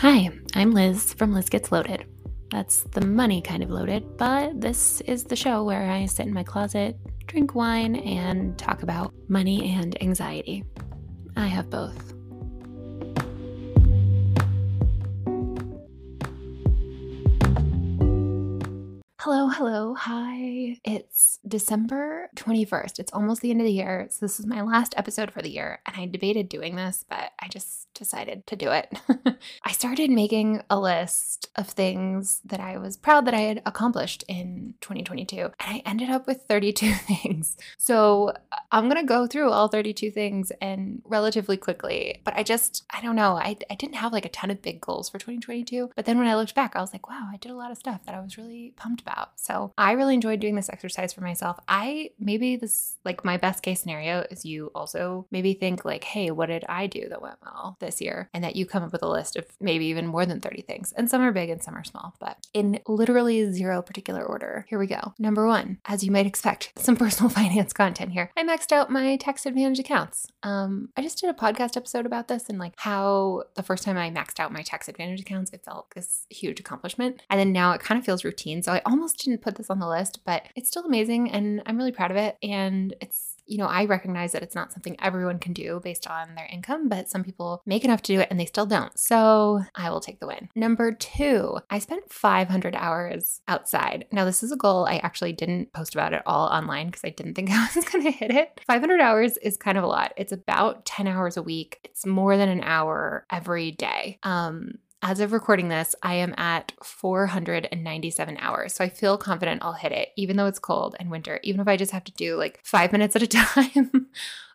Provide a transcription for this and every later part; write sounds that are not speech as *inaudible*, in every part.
Hi, I'm Liz from Liz Gets Loaded. That's the money kind of loaded, but this is the show where I sit in my closet, drink wine, and talk about money and anxiety. I have both. Hello, hello, hi. It's December 21st. It's almost the end of the year. So, this is my last episode for the year. And I debated doing this, but I just decided to do it. *laughs* I started making a list of things that I was proud that I had accomplished in 2022. And I ended up with 32 *laughs* things. So, uh, I'm going to go through all 32 things and relatively quickly. But I just, I don't know. I, I didn't have like a ton of big goals for 2022. But then when I looked back, I was like, wow, I did a lot of stuff that I was really pumped about about. So I really enjoyed doing this exercise for myself. I maybe this, like my best case scenario is you also maybe think, like, hey, what did I do that went well this year? And that you come up with a list of maybe even more than 30 things. And some are big and some are small, but in literally zero particular order. Here we go. Number one, as you might expect, *laughs* some personal *laughs* finance content here. I maxed out my tax advantage accounts. Um, I just did a podcast episode about this and like how the first time I maxed out my tax advantage accounts, it felt this huge accomplishment. And then now it kind of feels routine. So I almost almost didn't put this on the list, but it's still amazing and I'm really proud of it. And it's, you know, I recognize that it's not something everyone can do based on their income, but some people make enough to do it and they still don't. So I will take the win. Number two, I spent 500 hours outside. Now, this is a goal I actually didn't post about it all online because I didn't think *laughs* I was going to hit it. 500 hours is kind of a lot. It's about 10 hours a week, it's more than an hour every day. Um, as of recording this, I am at 497 hours. So I feel confident I'll hit it, even though it's cold and winter, even if I just have to do like five minutes at a *laughs* time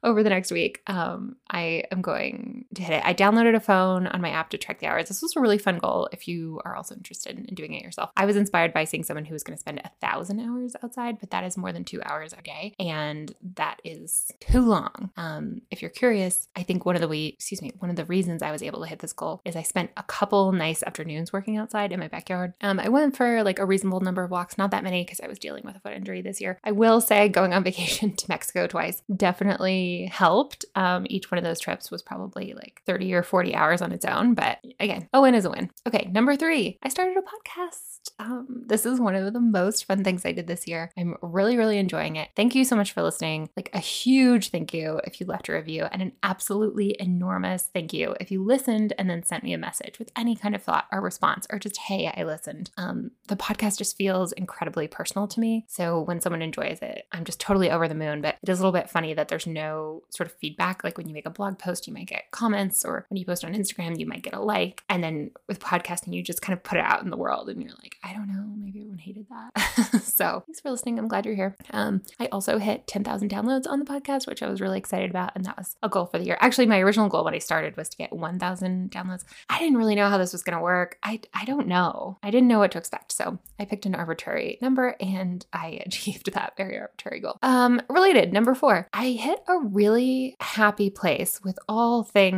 over the next week. Um, I am going to hit it. I downloaded a phone on my app to track the hours. This was a really fun goal if you are also interested in doing it yourself. I was inspired by seeing someone who was going to spend a thousand hours outside, but that is more than two hours a day. And that is too long. Um, if you're curious, I think one of the we excuse me, one of the reasons I was able to hit this goal is I spent a couple nice afternoons working outside in my backyard. Um, I went for like a reasonable number of walks, not that many because I was dealing with a foot injury this year. I will say going on *laughs* vacation to Mexico twice definitely helped. Um, each one of those trips was probably like 30 or 40 hours on its own. But again, a win is a win. Okay, number three, I started a podcast. Um, this is one of the most fun things I did this year. I'm really, really enjoying it. Thank you so much for listening. Like a huge thank you if you left a review, and an absolutely enormous thank you if you listened and then sent me a message with any kind of thought or response, or just, hey, I listened. Um, the podcast just feels incredibly personal to me. So when someone enjoys it, I'm just totally over the moon. But it is a little bit funny that there's no sort of feedback. Like when you make a blog post, you might get comments, or when you post on Instagram, you might get a like. And then with podcasting, you just kind of put it out in the world and you're like, I don't know, maybe everyone hated that. *laughs* so thanks for listening. I'm glad you're here. Um, I also hit 10,000 downloads on the podcast, which I was really excited about. And that was a goal for the year. Actually, my original goal when I started was to get 1,000 downloads. I didn't really know how this was going to work. I, I don't know. I didn't know what to expect. So I picked an arbitrary number and I *laughs* achieved that very arbitrary goal. Um, related, number four, I hit a really happy place with all things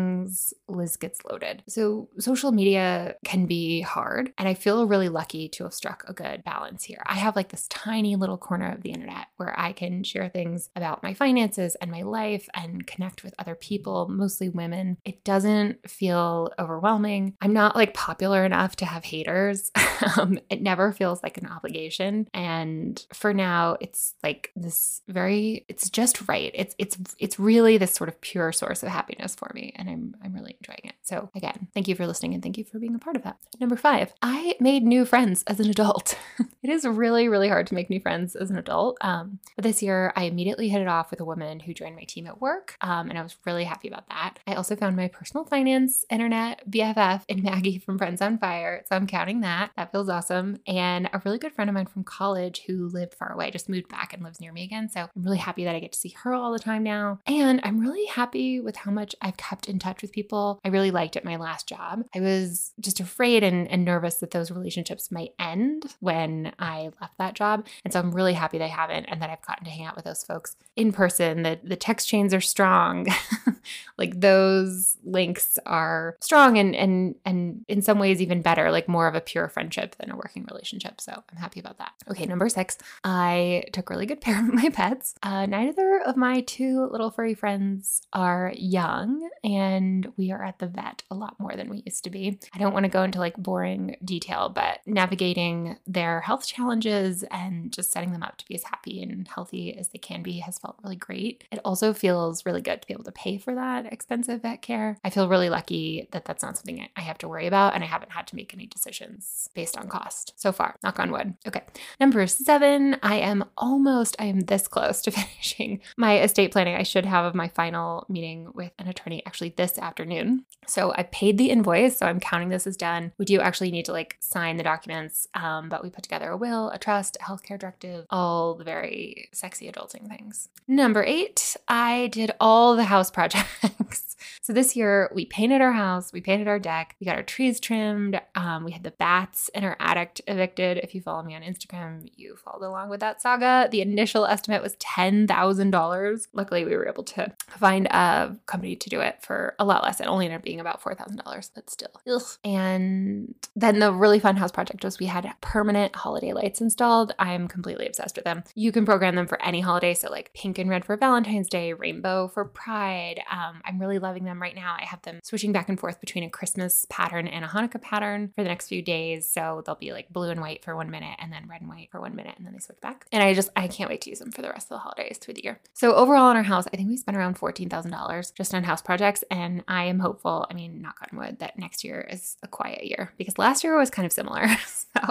Liz gets loaded. So social media can be hard. And I feel really lucky to have struck a good balance here. I have like this tiny little corner of the internet where I can share things about my finances and my life and connect with other people, mostly women. It doesn't feel overwhelming. I'm not like popular enough to have haters. *laughs* um, it never feels like an obligation. And for now, it's like this very, it's just right. It's it's it's really this sort of pure source of happiness for me. And I'm I'm really enjoying it. So again, thank you for listening and thank you for being a part of that. Number five, I made new friends friends as an adult. *laughs* it is really, really hard to make new friends as an adult. Um, but this year, I immediately hit it off with a woman who joined my team at work, um, and I was really happy about that. I also found my personal finance internet BFF and Maggie from Friends on Fire, so I'm counting that. That feels awesome. And a really good friend of mine from college who lived far away just moved back and lives near me again. So I'm really happy that I get to see her all the time now. And I'm really happy with how much I've kept in touch with people I really liked at my last job. I was just afraid and, and nervous that those relationships might end when I left that job. And so I'm really happy they haven't and that I've gotten to hang out with those folks in person. The, the text chains are strong. *laughs* like those links are strong and and and in some ways even better, like more of a pure friendship than a working relationship. So I'm happy about that. Okay, number six, I took really good *laughs* care of my pets. Uh, neither of my two little furry friends are young, and we are at the vet a lot more than we used to be. I don't want to go into like boring detail, but navigating their health challenges and just setting them up to be as happy and healthy as they can be has felt really great. It also feels really good to be able to pay for that expensive vet care. I feel really lucky that that's not something I have to worry about, and I haven't had to make any decisions based on cost so far. Knock on wood. Okay. Number seven, I am almost, I am this close to *laughs* finishing my estate planning. I should have my final meeting with an attorney actually this afternoon. So I paid the invoice, so I'm counting this as done. We do actually need to like sign the documents, um, but we put together a will, a trust, a healthcare directive, all the very sexy adulting things. Number eight, I did all the house projects. *laughs* so this year we painted our house, we painted our deck, we got our trees trimmed, um, we had the bats in our attic evicted. If you follow me on Instagram, you followed along with that saga. The initial estimate was $10,000. Luckily, we were able to find a company to do it for a lot less. It only ended up being about $4,000, but still. Ugh. And then the really fun house project was we had permanent holiday lights installed. I'm completely obsessed with them. You can program them for any holiday. So, like pink and red for Valentine's Day, rainbow for Pride. Um, I'm really loving them right now. I have them switching back and forth between a Christmas pattern and a Hanukkah pattern for the next few days. So, they'll be like blue and white for one minute and then red and white for one minute and then they switch back. And I just, I can't wait to use them for the rest of the holidays through the year. So, overall, in our house, I think we spent around $14,000 just on house projects. And I am hopeful, I mean, knock on wood, that next year is a quiet year because last year was kind of similar. *laughs* so,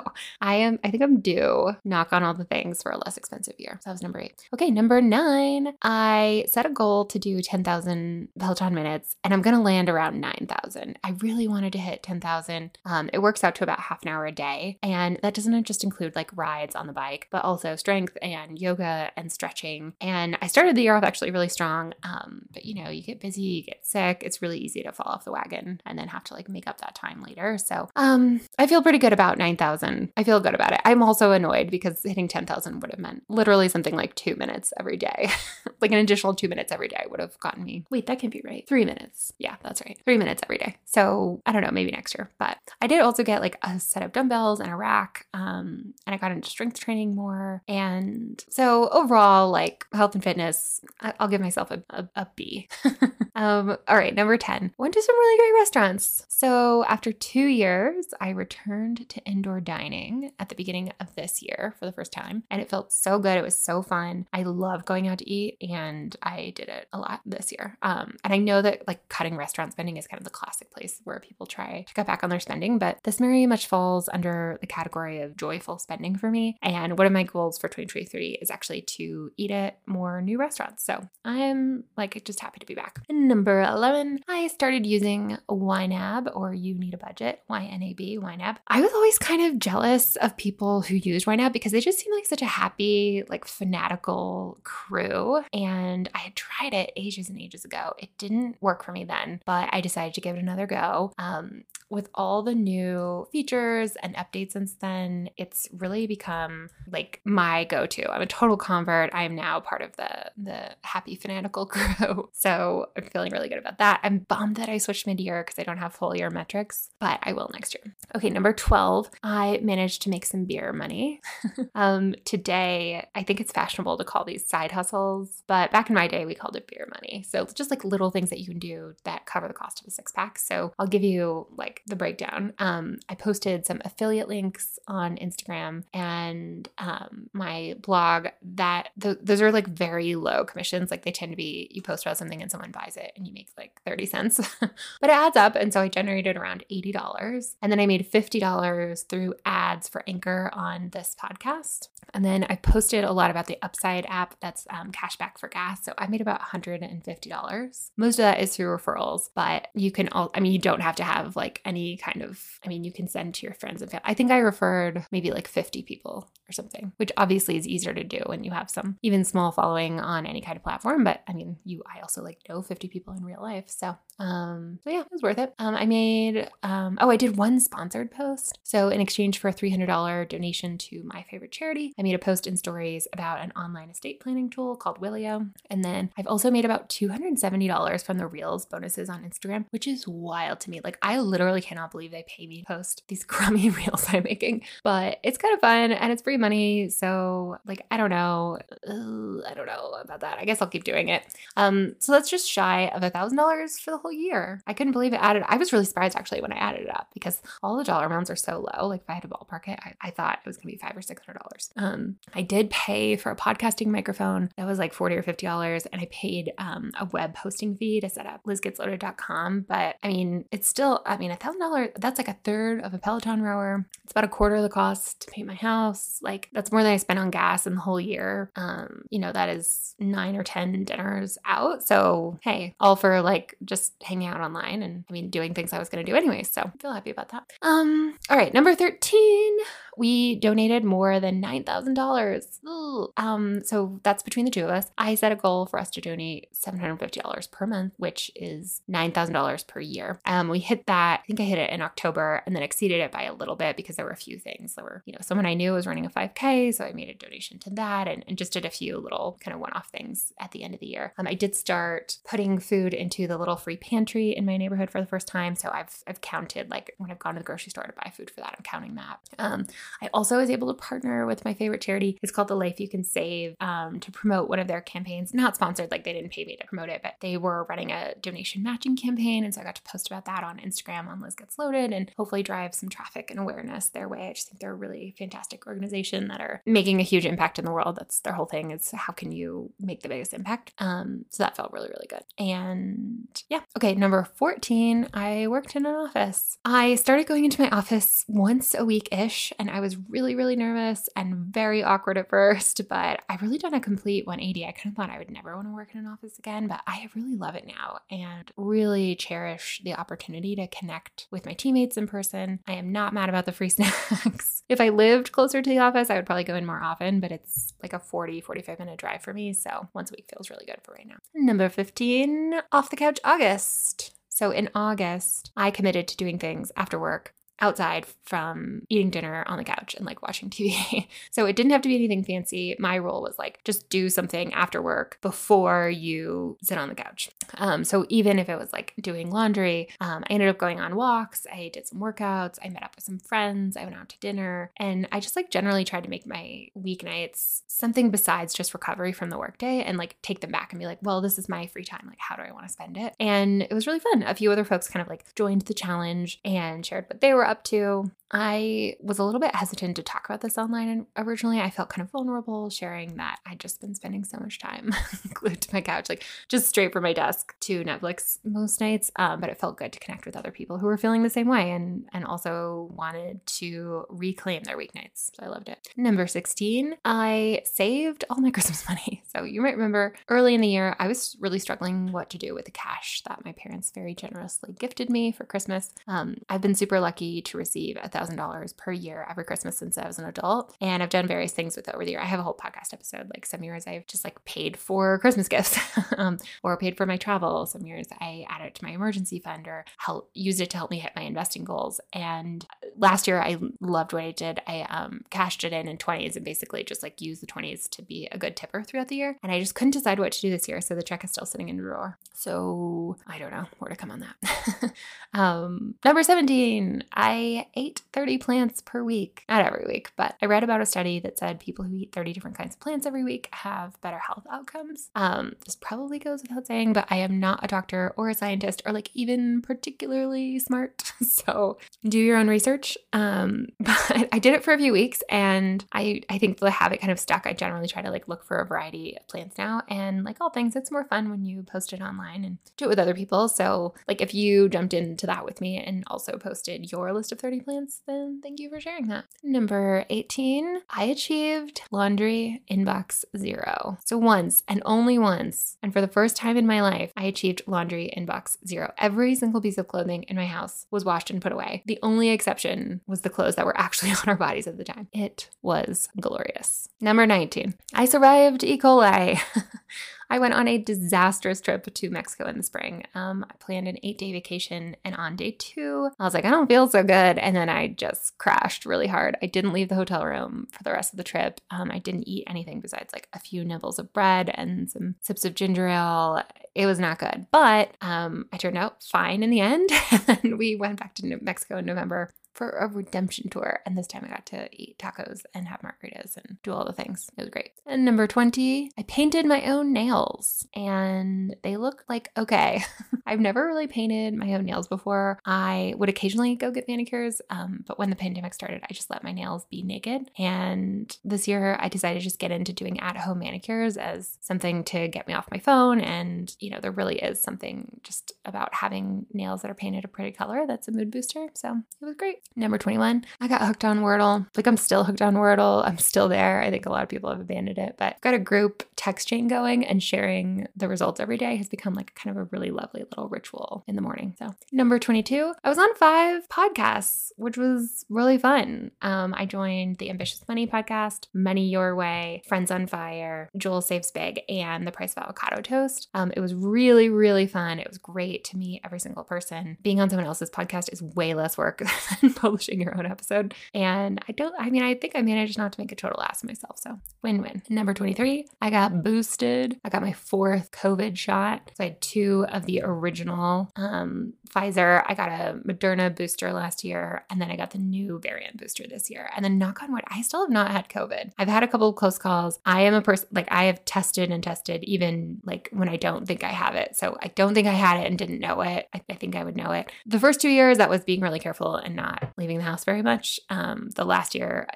I am, I think I'm due, knock on all the things for a less expensive year. So, that was number eight. Okay, number nine, I set a goal to do 10,000 Peloton minutes and I'm going to land around 9,000. I really wanted to hit 10,000. Um, it works out to about half an hour a day. And that doesn't just include like rides on the bike, but also strength and yoga and stretching. And I started the year off actually really strong. Um, but you know, you get busy, you get sick. It's really easy to fall off the wagon and then have to like make up that time later. So um, I feel pretty good about 9,000. I feel good about it. I'm also annoyed because hitting 10,000 would have meant literally something like two minutes every day. *laughs* like an additional two minutes every day would have gotten me. Wait, that can't be right. Three minutes. Yeah, that's right. Three minutes every day. So I don't know, maybe next year. But I did also get like a set of dumbbells and a rack. Um, and I got into strength training more. And so overall, like health and fitness, I'll give myself a, a, a B. *laughs* um, all right, number 10. Went to some really great restaurants. So after two years, I returned to indoor dining at the beginning of this year for the first time. And it felt so good. It was so fun. I love going out to eat and I did it a lot this year. Um, and I know that like cutting restaurant spending is kind of the classic place where people try to cut back on their spending, but this very much falls under the category of joyful spending for me. And one of my goals for 2023 is actually to eat at more new restaurants. So I'm like just happy to be back. And number 11, I started using YNAB or You Need a Budget, YNAB, YNAB. I was always kind of jealous of people who used YNAB because they just seemed like such a happy, like fanatical crew. And I had tried it ages and ages ago. So it didn't work for me then, but I decided to give it another go. Um, with all the new features and updates since then, it's really become like my go-to. I'm a total convert. I am now part of the the happy fanatical *laughs* crew. So I'm feeling really good about that. I'm bummed that I switched mid-year because I don't have full year metrics, but I will next year. Okay, number 12, I managed to make some beer money. *laughs* um, today, I think it's fashionable to call these side hustles, but back in my day, we called it beer money. So it's just like little things that you can do that cover the cost of a six pack. So I'll give you like the breakdown. Um, I posted some affiliate links on Instagram and um, my blog that th- those are like very low commissions. Like they tend to be you post about something and someone buys it and you make like 30 cents, *laughs* but it adds up. And so I generated around $80. And then I made $50 through ads for Anchor on this podcast. And then I posted a lot about the Upside app that's um, cashback for gas. So I made about $150. Most of that is through referrals, but you can all, I mean, you don't have to have like any kind of, I mean, you can send to your friends and family. I think I referred maybe like 50 people or something, which obviously is easier to do when you have some even small following on any kind of platform. But I mean, you, I also like know 50 people in real life. So, um, so yeah, it was worth it. Um, I made, um, oh, I did one sponsored post. So in exchange for a $300 donation to my favorite charity, I made a post in stories about an online estate planning tool called Willio. And then I've also made about $270 from the Reels bonuses on Instagram, which is wild to me. Like I literally cannot believe they pay me to post these *laughs* crummy Reels I'm making, but it's kind of fun and it's free money. So like, I don't know. I don't know about that. I guess I'll keep doing it. Um, so that's just shy of a thousand dollars for the whole year. I couldn't believe it added. I was really surprised actually when I added it up because all the dollar amounts are so low. Like if I had to ballpark it, I, I thought it was gonna be five or six hundred dollars. Um, I did pay for a podcasting microphone that was like forty or fifty dollars, and I paid um, a web hosting fee to set up lizgetsloaded.com. But I mean, it's still. I mean, a thousand dollars. That's like a third of a Peloton rower. It's about a quarter of the cost to paint my house. Like that's more than I spent on gas in the whole year. Um, you know, that is nine or 10 dinners out. So, hey, all for like just hanging out online and I mean, doing things I was going to do anyway. So, I feel happy about that. Um, all right, number 13 we donated more than $9,000. Um, so that's between the two of us. I set a goal for us to donate $750 per month, which is $9,000 per year. Um, we hit that, I think I hit it in October and then exceeded it by a little bit because there were a few things. There were, you know, someone I knew was running a 5K, so I made a donation to that and, and just did a few little kind of one off things at the end of the year. Um, I did start putting food into the little free pantry in my neighborhood for the first time. So I've, I've counted like when I've gone to the grocery store to buy food for that, I'm counting that. Um, I also was able to partner with my favorite charity. It's called The Life You Can Save um, to promote one of their campaigns. Not sponsored, like they didn't pay me to promote it, but they were running a donation matching campaign. And so I got to post about that on Instagram on Liz Gets Loaded and hopefully drive some traffic and awareness their way. I just think they're a really fantastic organization that are making a huge impact in the world. That's their whole thing is how can you make the biggest impact? Um, so that felt really, really good. And yeah. Okay, number 14, I worked in an office. I started going into my office once a week ish, and I was really, really nervous and very awkward at first, *laughs* but I really done a complete 180. I kind of thought I would never want to work in an office again, but I really love it now and really cherish the opportunity to connect with my teammates in person. I am not mad about the free *laughs* snacks. if I lived closer to the office, I would probably go in more often, but it's like a 40, 45 minute drive for me. So once a week feels really good for right now. Number 15, off the couch August. So in August, I committed to doing things after work outside from eating dinner on the couch and like watching TV. *laughs* so it didn't have to be anything fancy. My rule was like just do something after work before you sit on the couch. Um, so even if it was like doing laundry, um, I ended up going on walks. I did some workouts. I met up with some friends. I went out to dinner, and I just like generally tried to make my weeknights something besides just recovery from the workday and like take them back and be like, well, this is my free time. Like, how do I want to spend it? And it was really fun. A few other folks kind of like joined the challenge and shared what they were up to. I was a little bit hesitant to talk about this online originally. I felt kind of vulnerable sharing that I'd just been spending so much time *laughs* glued to my couch, like just straight from my desk to Netflix most nights. Um, but it felt good to connect with other people who were feeling the same way and and also wanted to reclaim their weeknights. So I loved it. Number 16, I saved all my *laughs* Christmas money. So you might remember early in the year, I was really struggling what to do with the cash that my parents very generously gifted me for Christmas. Um, I've been super lucky to receive a $1,000 per year every Christmas since I was an adult. And I've done various things with it over the year. I have a whole podcast episode. Like some years I've just like paid for Christmas gifts *laughs* um, or paid for my travel. Some years I added it to my emergency fund or help used it to help me hit my investing goals. And last year I loved what I did. I um, cashed it in in 20s and basically just like used the 20s to be a good tipper throughout the year. And I just couldn't decide what to do this year. So the check is still sitting in the drawer. So I don't know where to come on that. *laughs* um, number 17, I ate 30 plants per week. Not every week, but I read about a study that said people who eat 30 different kinds of plants every week have better health outcomes. Um, this probably goes without saying, but I am not a doctor or a scientist or like even particularly smart. *laughs* So do your own research. Um, *laughs* but I did it for a few weeks and I, I think the habit kind of stuck. I generally try to like look for a variety of plants now. And like all things, it's more fun when you post it online and do it with other people. So like if you jumped into that with me and also posted your list of 30 plants, then thank you for sharing that. Number 18, I achieved laundry inbox zero. So once and only once, and for the first time in my life, I achieved laundry inbox zero. Every single piece of clothing in my house was washed and put away. The only exception was the clothes that were *laughs* actually on our bodies at the time. It was glorious. Number 19, I survived E. coli. *laughs* I went on a disastrous trip to Mexico in the spring. Um, I planned an eight day vacation, and on day two, I was like, I don't feel so good. And then I just crashed really hard. I didn't leave the hotel room for the rest of the trip. Um, I didn't eat anything besides like a few nibbles of bread and some sips of ginger ale. It was not good, but um, I turned out fine in the end. *laughs* and we went back to New Mexico in November for a redemption tour. And this time I got to eat tacos and have margaritas and do all the things. It was great. And number 20, I painted my own nails and they look like okay. *laughs* I've never really painted my own nails before. I would occasionally go get manicures, um, but when the pandemic started, I just let my nails be naked. And this year I decided to just get into doing at home manicures as something to get me off my phone. And, you know, there really is something just about having nails that are painted a pretty color that's a mood booster. So it was great. Number 21, I got hooked on Wordle. Like I'm still hooked on Wordle. I'm still there. I think a lot of people have abandoned it, but I've got a group text chain going and sharing the results every day has become like kind of a really lovely little ritual in the morning. So, number 22, I was on five podcasts, which was really fun. Um, I joined the Ambitious Money podcast, Money Your Way, Friends on Fire, Joel Saves Big, and The Price of Avocado Toast. Um, it was really, really fun. It was great to meet every single person. Being on someone else's podcast is way less work *laughs* than *laughs* publishing your own episode. And I don't, I mean, I think I managed not to make a total ass of myself. So win win. Number 23, I got boosted. I got my fourth COVID shot. So I had two of the original um, Pfizer. I got a Moderna booster last year, and then I got the new variant booster this year. And then, knock on wood, I still have not had COVID. I've had a couple of close calls. I am a person, like, I have tested and tested even like when I don't think I have it. So I don't think I had it and didn't know it. I, I think I would know it. The first two years, that was being really careful and not leaving the house very much. Um, the last year,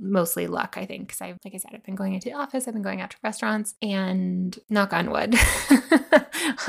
mostly luck, I think, because I, like I said, I've been going into the office, I've been going out to restaurants, and knock on wood. *laughs*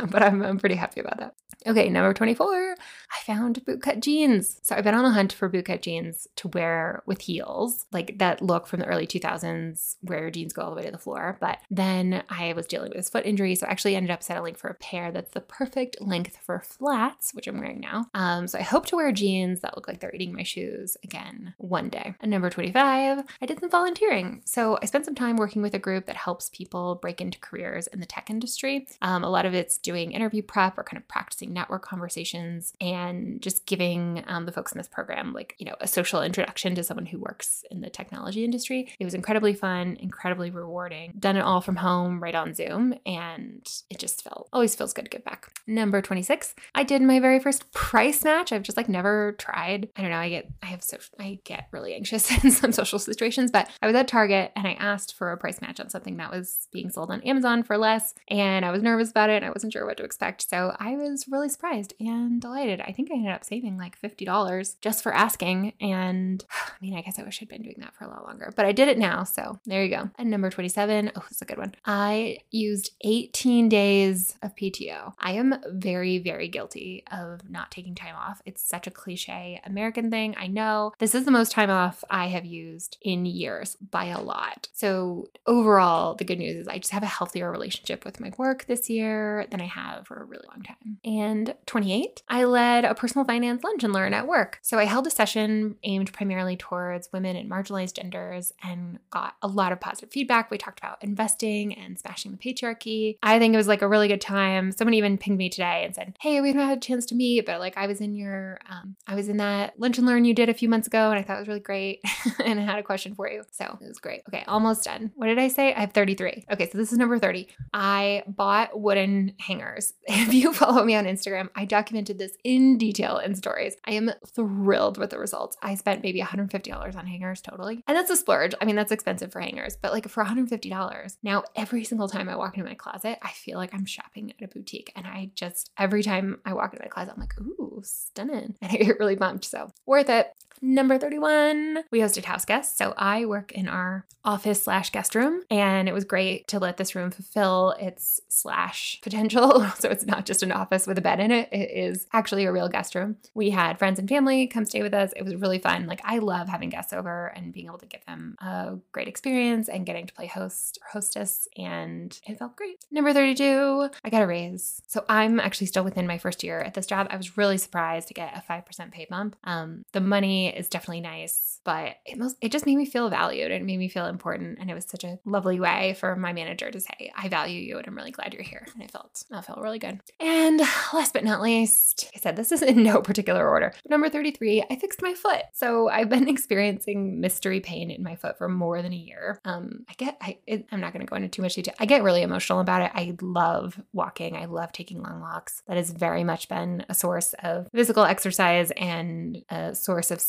but I'm, I'm pretty happy about that. Okay, number 24, I found bootcut jeans. So I've been on the hunt for bootcut jeans to wear with heels, like that look from the early 2000s where your jeans go all the way to the floor. But then I was dealing with this foot injury, so I actually ended up settling for a pair that's the perfect length for flats, which I'm wearing now. Um, so I hope to wear jeans that look like they're eating my shoes again one day. And number 25, I did some volunteering. So I spent some time working with a group that helps people break into careers in the tech industry. Um, a lot of it's doing interview prep or kind of practicing network conversations and just giving um, the folks in this program like you know a social introduction to someone who works in the technology industry. It was incredibly fun incredibly rewarding. Done it all from home right on zoom and it just felt always feels good to give back. Number 26 i did my very first price match. I've just like never tried. I don't know i get i have so i get really anxious *laughs* in some social situations but i was at target and i asked for a price match on something that was being sold on amazon for less and i was nervous about it and i wasn't sure what to expect. So i was really really surprised and delighted. I think I ended up saving like $50 just for asking. And *sighs* I mean, I guess I wish I'd been doing that for a lot longer, but I did it now. So there you go. And number 27, oh, it's a good one. I used 18 days of PTO. I am very, very guilty of not taking time off. It's such a cliche American thing. I know this is the most time off I have used in years by a lot. So overall, the good news is I just have a healthier relationship with my work this year than I have for a really long time. And and 28, I led a personal finance lunch and learn at work. So I held a session aimed primarily towards women and marginalized genders and got a lot of positive feedback. We talked about investing and smashing the patriarchy. I think it was like a really good time. Someone even pinged me today and said, Hey, we haven't had a chance to meet, but like I was in your, um, I was in that lunch and learn you did a few months ago and I thought it was really great *laughs* and I had a question for you. So it was great. Okay, almost done. What did I say? I have 33. Okay, so this is number 30. I bought wooden hangers. *laughs* If you follow me on Instagram, Instagram, I documented this in detail in stories. I am thrilled with the results. I spent maybe $150 on hangers totally. And that's a splurge. I mean, that's expensive for hangers, but like for $150, now every single time I walk into my closet, I feel like I'm shopping at a boutique. And I just, every time I walk into my closet, I'm like, ooh, stunning. *laughs* And I get really bumped. So worth it. Number 31, we hosted house guests. So I work in our office slash guest room, and it was great to let this room fulfill its slash *laughs* potential. So it's not just an office with a bed in it, it is actually a real guest room. We had friends and family come stay with us. It was really fun. Like, I love having guests over and being able to give them a great experience and getting to play host or hostess, and it felt great. Number 32, I got a raise. So I'm actually still within my first year at this job. I was really surprised to get a 5% pay bump. Um, the money is definitely nice, but it most it just made me feel valued and it made me feel important. And it was such a lovely way for my manager to say, I value you and I'm really glad you're here. And I felt I felt really good. And last but not least, I said this is in no particular order. Number 33, I fixed my foot. So I've been *laughs* experiencing mystery pain in my foot for more than a year. Um, I get I it, I'm not gonna go into too much detail. I get really emotional about it. I love walking. I love taking long walks. That has very much been a source of physical exercise and a source of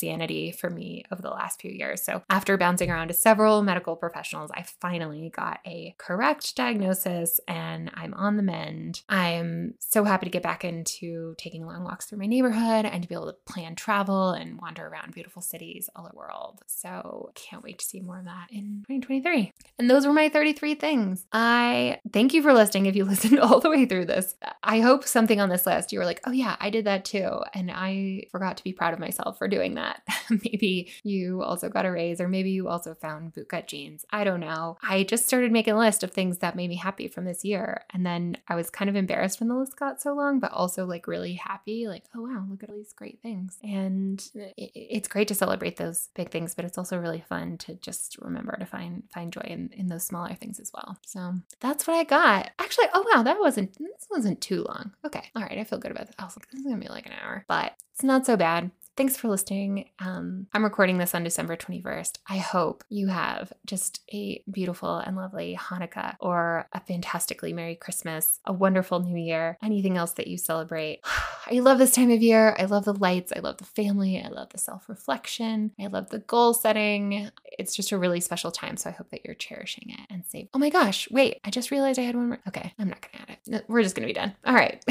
for me over the last few years. So, after bouncing around to several medical professionals, I finally got a correct diagnosis and I'm on the mend. I'm so happy to get back into taking long walks through my neighborhood and to be able to plan travel and wander around beautiful cities all over the world. So, can't wait to see more of that in 2023. And those were my 33 things. I thank you for listening if you *laughs* listened all the way through this. I hope something on this list you were like, oh, yeah, I did that too. And I forgot to be proud of myself for doing that. *laughs* maybe you also got a raise, or maybe you also found bootcut jeans. I don't know. I just started making a list of things that made me happy from this year. And then I was kind of embarrassed when the list got so long, but also like really happy. Like, oh, wow, look at all these great things. And it's great to celebrate those big things, but it's also really fun to just remember to find find joy in, in those smaller things as well. So that's what I got. Actually, oh wow, that wasn't this wasn't too long. Okay. All right, I feel good about that. I was like, this is gonna be like an hour, but it's not so bad. Thanks for listening. Um, I'm recording this on December 21st. I hope you have just a beautiful and lovely Hanukkah or a fantastically Merry Christmas, a wonderful New Year, anything else that you celebrate. *sighs* I love this time of year. I love the lights. I love the family. I love the self reflection. I love the goal setting. It's just a really special time. So I hope that you're cherishing it and safe. Oh my gosh, wait, I just realized I had one more. Okay, I'm not going to add it. We're just going to be done. All right.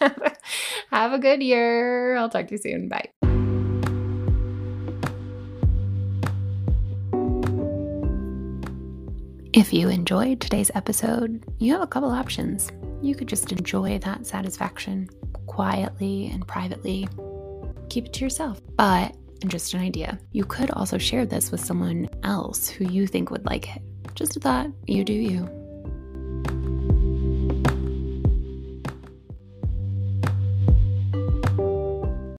*laughs* have a good year. I'll talk to you soon. Bye. If you enjoyed today's episode, you have a couple options. You could just enjoy that satisfaction quietly and privately. Keep it to yourself. But, just an idea, you could also share this with someone else who you think would like it. Just a thought, you do you.